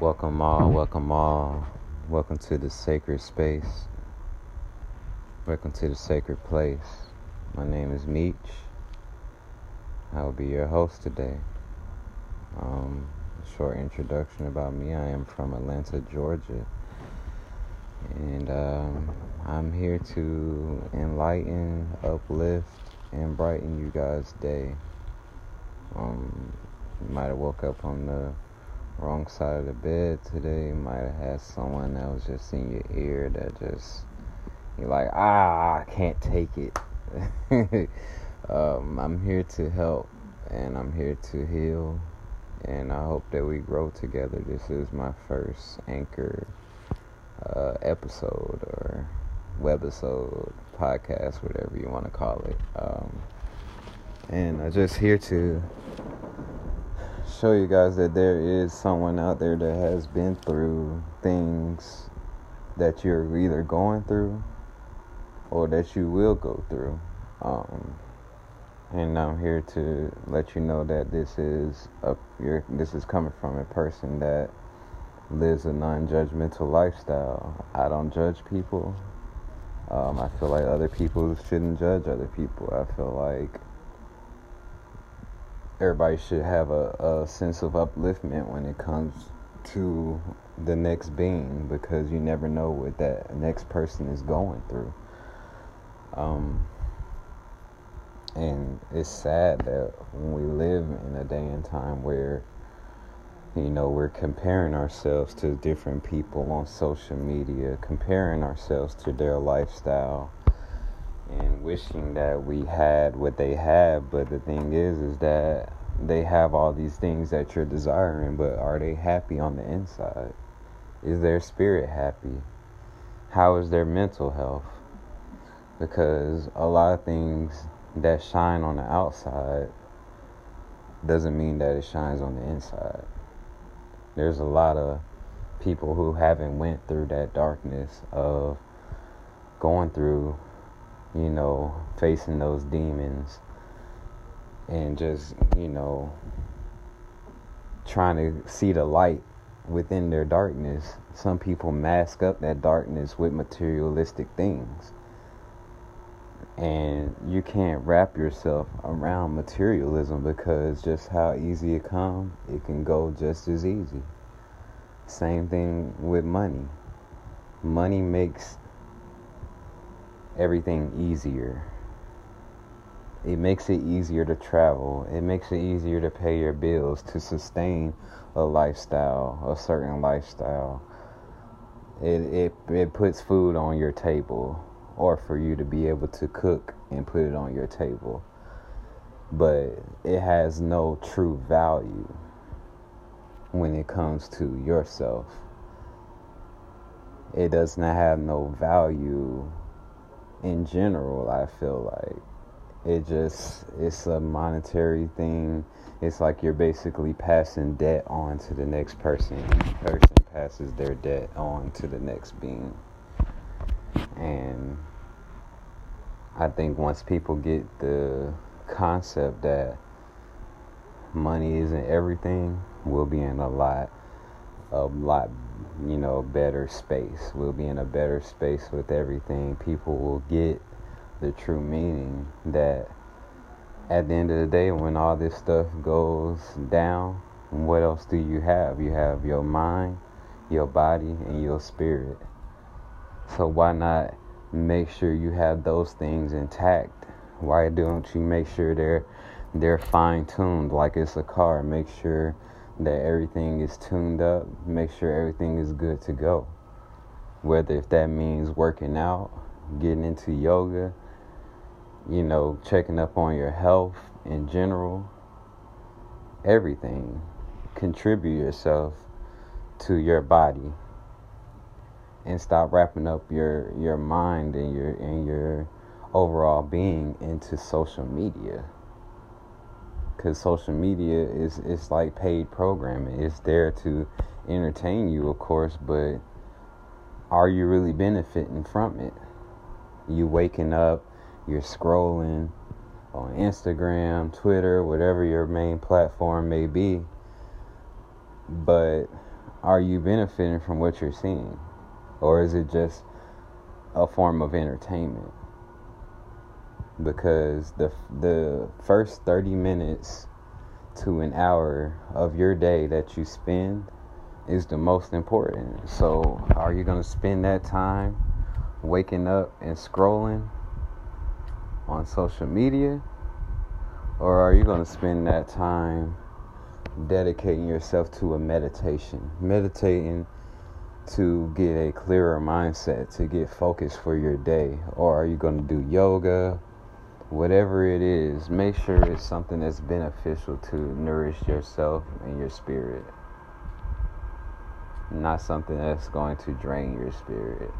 Welcome all, welcome all. Welcome to the sacred space. Welcome to the sacred place. My name is Meech. I will be your host today. Um, short introduction about me. I am from Atlanta, Georgia. And um, I'm here to enlighten, uplift, and brighten you guys' day. Um, you might have woke up on the wrong side of the bed today. You might have had someone that was just in your ear that just you're like, ah, I can't take it. um, I'm here to help and I'm here to heal and I hope that we grow together. This is my first anchor uh, episode or webisode, podcast, whatever you want to call it. Um, and I'm just here to show you guys that there is someone out there that has been through things that you're either going through or that you will go through. Um, and I'm here to let you know that this is a this is coming from a person that lives a non-judgmental lifestyle. I don't judge people. Um, I feel like other people shouldn't judge other people. I feel like everybody should have a, a sense of upliftment when it comes to the next being because you never know what that next person is going through. Um, and it's sad that when we live in a day and time where you know we're comparing ourselves to different people on social media comparing ourselves to their lifestyle and wishing that we had what they have but the thing is is that they have all these things that you're desiring but are they happy on the inside? Is their spirit happy? How is their mental health? Because a lot of things that shine on the outside doesn't mean that it shines on the inside. There's a lot of people who haven't went through that darkness of going through you know, facing those demons and just, you know, trying to see the light within their darkness. Some people mask up that darkness with materialistic things. And you can't wrap yourself around materialism because just how easy it comes, it can go just as easy. Same thing with money. Money makes everything easier. It makes it easier to travel. It makes it easier to pay your bills, to sustain a lifestyle, a certain lifestyle. It, it, it puts food on your table, or for you to be able to cook and put it on your table. But it has no true value when it comes to yourself. It does not have no value in general, I feel like it just it's a monetary thing. It's like you're basically passing debt on to the next person. Person passes their debt on to the next being. And I think once people get the concept that money isn't everything, we'll be in a lot a lot you know better space. We'll be in a better space with everything. People will get the true meaning that at the end of the day when all this stuff goes down what else do you have? You have your mind your body and your spirit. So why not make sure you have those things intact? Why don't you make sure they're they're fine tuned like it's a car? Make sure that everything is tuned up, make sure everything is good to go. Whether if that means working out, getting into yoga, you know, checking up on your health in general, everything. Contribute yourself to your body and stop wrapping up your your mind and your and your overall being into social media because social media is it's like paid programming. It's there to entertain you, of course, but are you really benefiting from it? You waking up, you're scrolling on Instagram, Twitter, whatever your main platform may be, but are you benefiting from what you're seeing? Or is it just a form of entertainment? Because the the first 30 minutes to an hour of your day that you spend is the most important. So, are you going to spend that time waking up and scrolling on social media? Or are you going to spend that time dedicating yourself to a meditation? Meditating to get a clearer mindset, to get focused for your day? Or are you going to do yoga? Whatever it is, make sure it's something that's beneficial to nourish yourself and your spirit. Not something that's going to drain your spirit.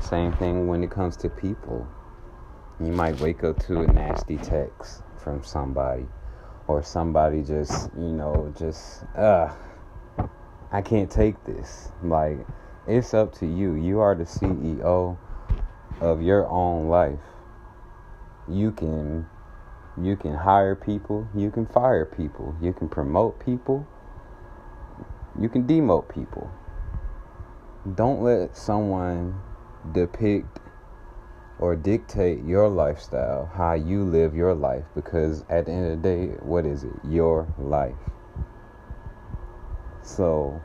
Same thing when it comes to people. You might wake up to a nasty text from somebody, or somebody just, you know, just, uh, I can't take this. Like, it's up to you. You are the CEO of your own life. You can you can hire people, you can fire people, you can promote people, you can demote people. Don't let someone depict or dictate your lifestyle, how you live your life, because at the end of the day, what is it? Your life. So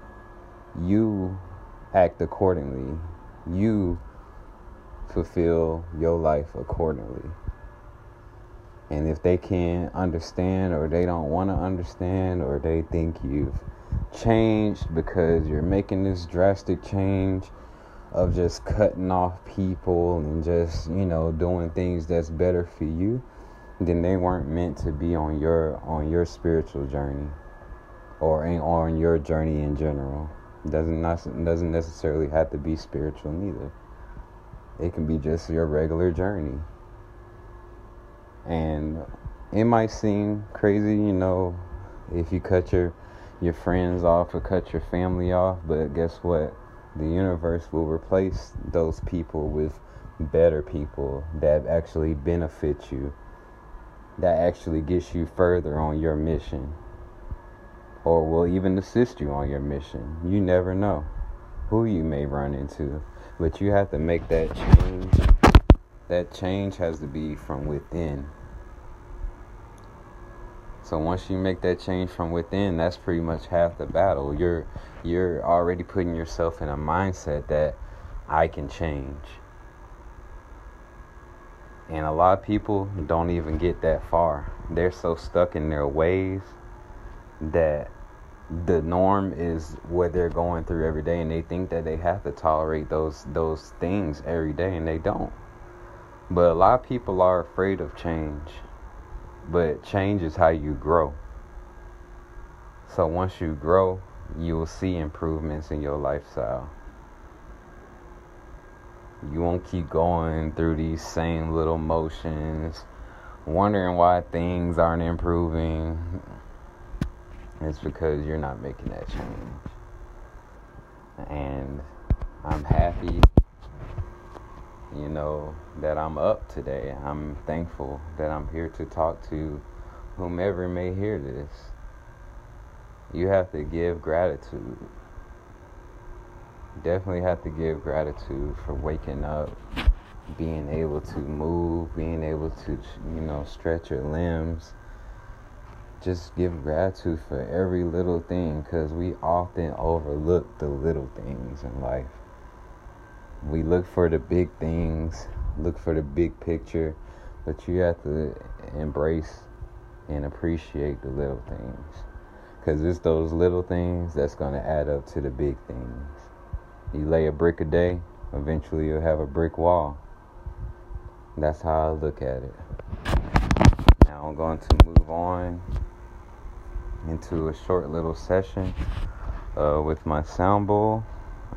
you act accordingly. You fulfill your life accordingly. And if they can't understand, or they don't want to understand, or they think you've changed because you're making this drastic change of just cutting off people and just, you know, doing things that's better for you, then they weren't meant to be on your on your spiritual journey or in, on your journey in general. Doesn't not, doesn't necessarily have to be spiritual neither. It can be just your regular journey. And it might seem crazy, you know, if you cut your your friends off or cut your family off, but guess what? the universe will replace those people with better people that actually benefit you, that actually gets you further on your mission, or will even assist you on your mission. You never know who you may run into, but you have to make that change. That change has to be from within. So once you make that change from within, that's pretty much half the battle. You're you're already putting yourself in a mindset that I can change. And a lot of people don't even get that far. They're so stuck in their ways that the norm is what they're going through every day and they think that they have to tolerate those those things every day and they don't. But a lot of people are afraid of change but change is how you grow. So once you grow, you will see improvements in your lifestyle. You won't keep going through these same little motions, wondering why things aren't improving. It's because you're not making that change. And I'm happy you know, that I'm up today. I'm thankful that I'm here to talk to whomever may hear this. You have to give gratitude. Definitely have to give gratitude for waking up, being able to move, being able to, you know, stretch your limbs. Just give gratitude for every little thing because we often overlook the little things in life we look for the big things, look for the big picture, but you have to embrace and appreciate the little things. Because it's those little things that's going to add up to the big things. You lay a brick a day, eventually you'll have a brick wall. That's how I look at it. Now I'm going to move on into a short little session uh, with my sound bowl.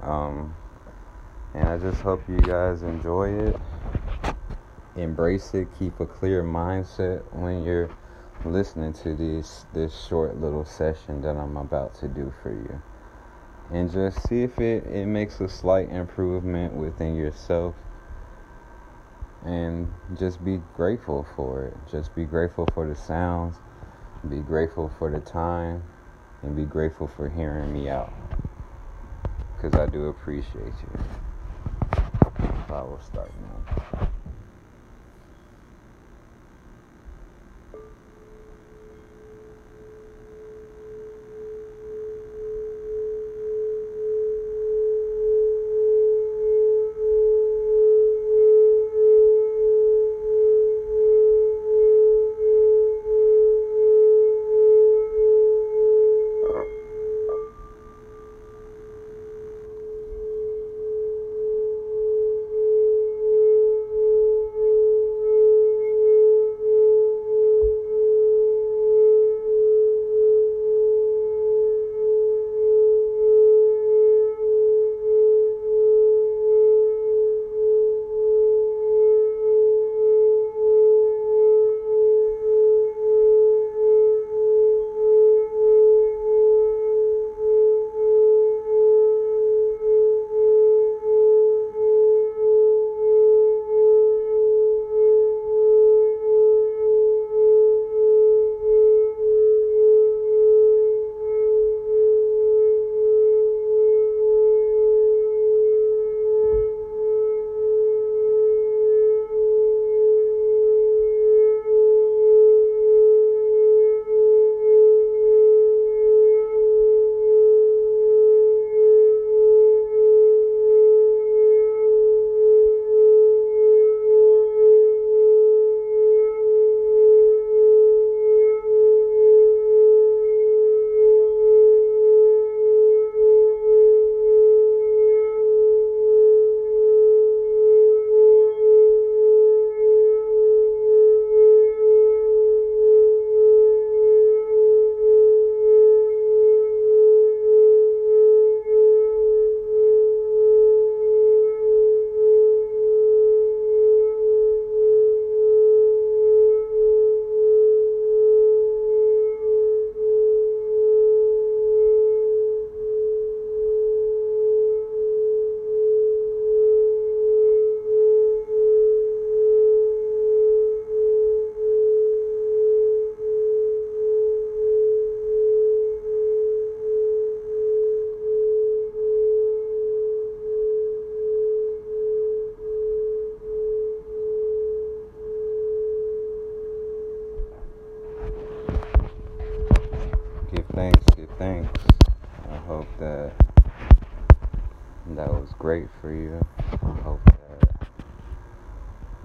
Um, and I just hope you guys enjoy it. Embrace it. Keep a clear mindset when you're listening to this this short little session that I'm about to do for you. And just see if it, it makes a slight improvement within yourself. And just be grateful for it. Just be grateful for the sounds. Be grateful for the time. And be grateful for hearing me out. because I do appreciate you. Will start now.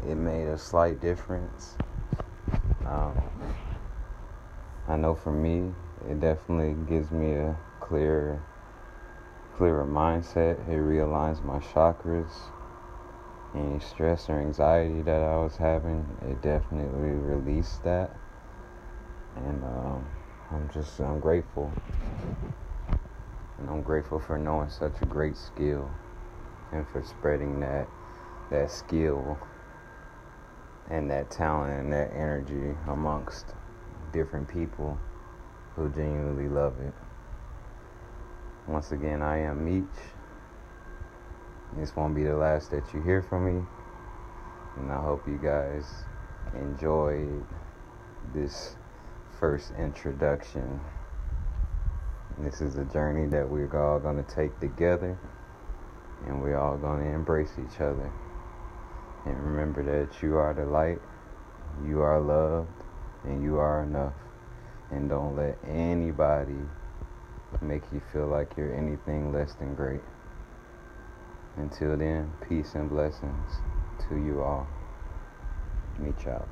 It made a slight difference. Um, I know for me, it definitely gives me a clear, clearer mindset. It realigns my chakras. Any stress or anxiety that I was having, it definitely released that. And um, I'm just I'm grateful. And I'm grateful for knowing such a great skill and for spreading that that skill and that talent and that energy amongst different people who genuinely love it. Once again, I am Meech. This won't be the last that you hear from me. And I hope you guys enjoyed this first introduction. This is a journey that we're all going to take together, and we're all going to embrace each other. And remember that you are the light, you are loved, and you are enough. And don't let anybody make you feel like you're anything less than great. Until then, peace and blessings to you all. Meech out.